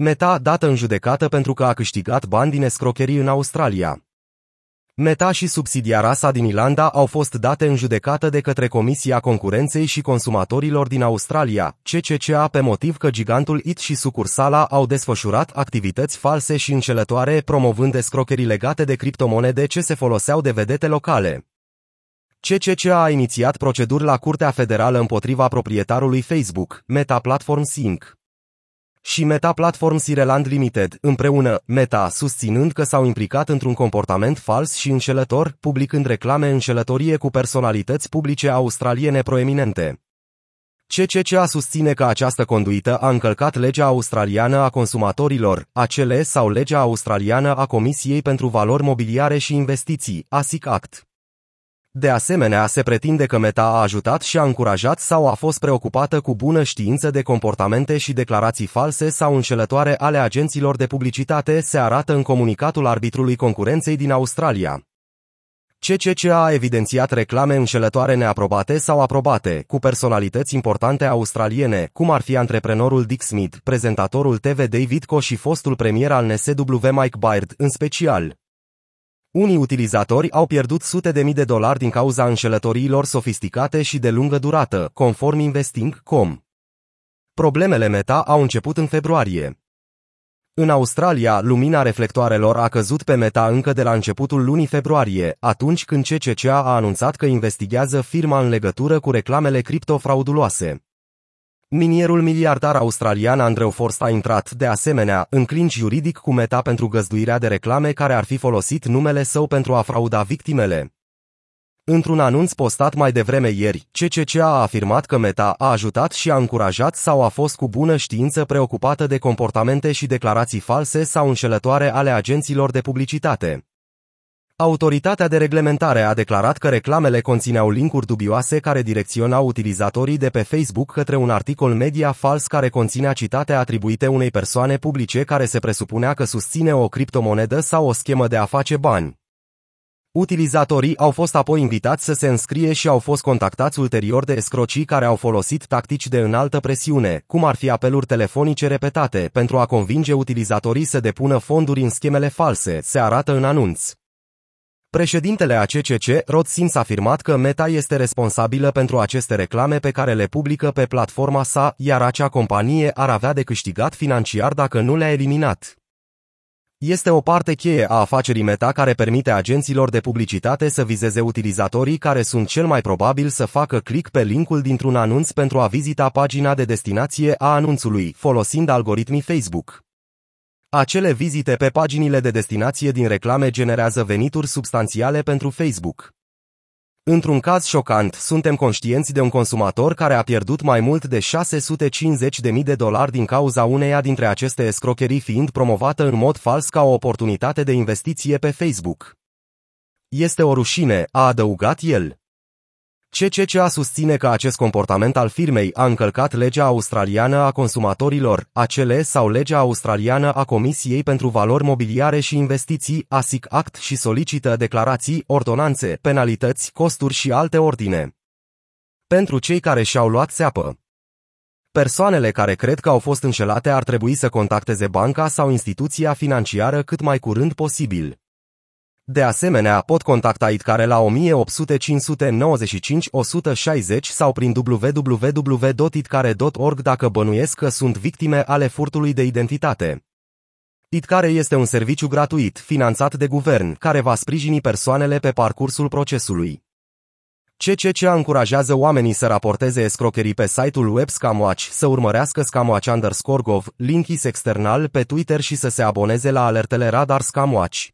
Meta dată în judecată pentru că a câștigat bani din escrocherii în Australia. Meta și subsidiara sa din Irlanda au fost date în judecată de către Comisia Concurenței și Consumatorilor din Australia, CCCA pe motiv că gigantul IT și sucursala au desfășurat activități false și înșelătoare promovând escrocherii legate de criptomonede ce se foloseau de vedete locale. CCCA a inițiat proceduri la Curtea Federală împotriva proprietarului Facebook, Meta Platforms Inc și Meta Platforms Ireland Limited, împreună, Meta, susținând că s-au implicat într-un comportament fals și înșelător, publicând reclame înșelătorie cu personalități publice australiene proeminente. CCCA susține că această conduită a încălcat legea australiană a consumatorilor, ACL sau legea australiană a Comisiei pentru Valori Mobiliare și Investiții, ASIC Act. De asemenea, se pretinde că Meta a ajutat și a încurajat sau a fost preocupată cu bună știință de comportamente și declarații false sau înșelătoare ale agenților de publicitate, se arată în comunicatul arbitrului concurenței din Australia. CCCA a evidențiat reclame înșelătoare neaprobate sau aprobate, cu personalități importante australiene, cum ar fi antreprenorul Dick Smith, prezentatorul TV David Co și fostul premier al NSW Mike Baird, în special. Unii utilizatori au pierdut sute de mii de dolari din cauza înșelătoriilor sofisticate și de lungă durată, conform Investing.com. Problemele Meta au început în februarie. În Australia, lumina reflectoarelor a căzut pe Meta încă de la începutul lunii februarie, atunci când CCCA a anunțat că investigează firma în legătură cu reclamele criptofrauduloase. Minierul miliardar australian Andrew Forst a intrat, de asemenea, în clinch juridic cu Meta pentru găzduirea de reclame care ar fi folosit numele său pentru a frauda victimele. Într-un anunț postat mai devreme ieri, CCCA a afirmat că Meta a ajutat și a încurajat sau a fost cu bună știință preocupată de comportamente și declarații false sau înșelătoare ale agenților de publicitate. Autoritatea de reglementare a declarat că reclamele conțineau linkuri dubioase care direcționau utilizatorii de pe Facebook către un articol media fals care conținea citate atribuite unei persoane publice care se presupunea că susține o criptomonedă sau o schemă de a face bani. Utilizatorii au fost apoi invitați să se înscrie și au fost contactați ulterior de escrocii care au folosit tactici de înaltă presiune, cum ar fi apeluri telefonice repetate, pentru a convinge utilizatorii să depună fonduri în schemele false, se arată în anunț. Președintele ACCC, Rod Sims, a afirmat că Meta este responsabilă pentru aceste reclame pe care le publică pe platforma sa, iar acea companie ar avea de câștigat financiar dacă nu le-a eliminat. Este o parte cheie a afacerii Meta care permite agenților de publicitate să vizeze utilizatorii care sunt cel mai probabil să facă click pe linkul dintr-un anunț pentru a vizita pagina de destinație a anunțului, folosind algoritmii Facebook. Acele vizite pe paginile de destinație din reclame generează venituri substanțiale pentru Facebook. Într-un caz șocant, suntem conștienți de un consumator care a pierdut mai mult de 650.000 de dolari din cauza uneia dintre aceste escrocherii fiind promovată în mod fals ca o oportunitate de investiție pe Facebook. Este o rușine, a adăugat el. CCCA susține că acest comportament al firmei a încălcat legea australiană a consumatorilor, ACL sau legea australiană a Comisiei pentru Valori Mobiliare și Investiții, ASIC Act și solicită declarații, ordonanțe, penalități, costuri și alte ordine. Pentru cei care și-au luat seapă. Persoanele care cred că au fost înșelate ar trebui să contacteze banca sau instituția financiară cât mai curând posibil. De asemenea, pot contacta ITCARE la 1800 595 160 sau prin www.itcare.org dacă bănuiesc că sunt victime ale furtului de identitate. ITCARE este un serviciu gratuit, finanțat de guvern, care va sprijini persoanele pe parcursul procesului. CCCA încurajează oamenii să raporteze escrocherii pe site-ul web Scamwatch, să urmărească Scamwatch underscore gov, Linkis external pe Twitter și să se aboneze la alertele Radar Scamwatch.